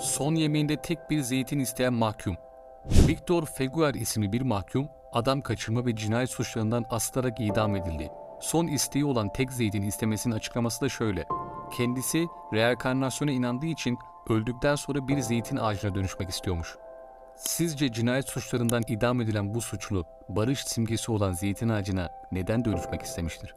Son yemeğinde tek bir zeytin isteyen mahkum. Victor Feguer isimli bir mahkum, adam kaçırma ve cinayet suçlarından asılarak idam edildi. Son isteği olan tek zeytin istemesinin açıklaması da şöyle. Kendisi reenkarnasyona inandığı için öldükten sonra bir zeytin ağacına dönüşmek istiyormuş. Sizce cinayet suçlarından idam edilen bu suçlu, barış simgesi olan zeytin ağacına neden dönüşmek istemiştir?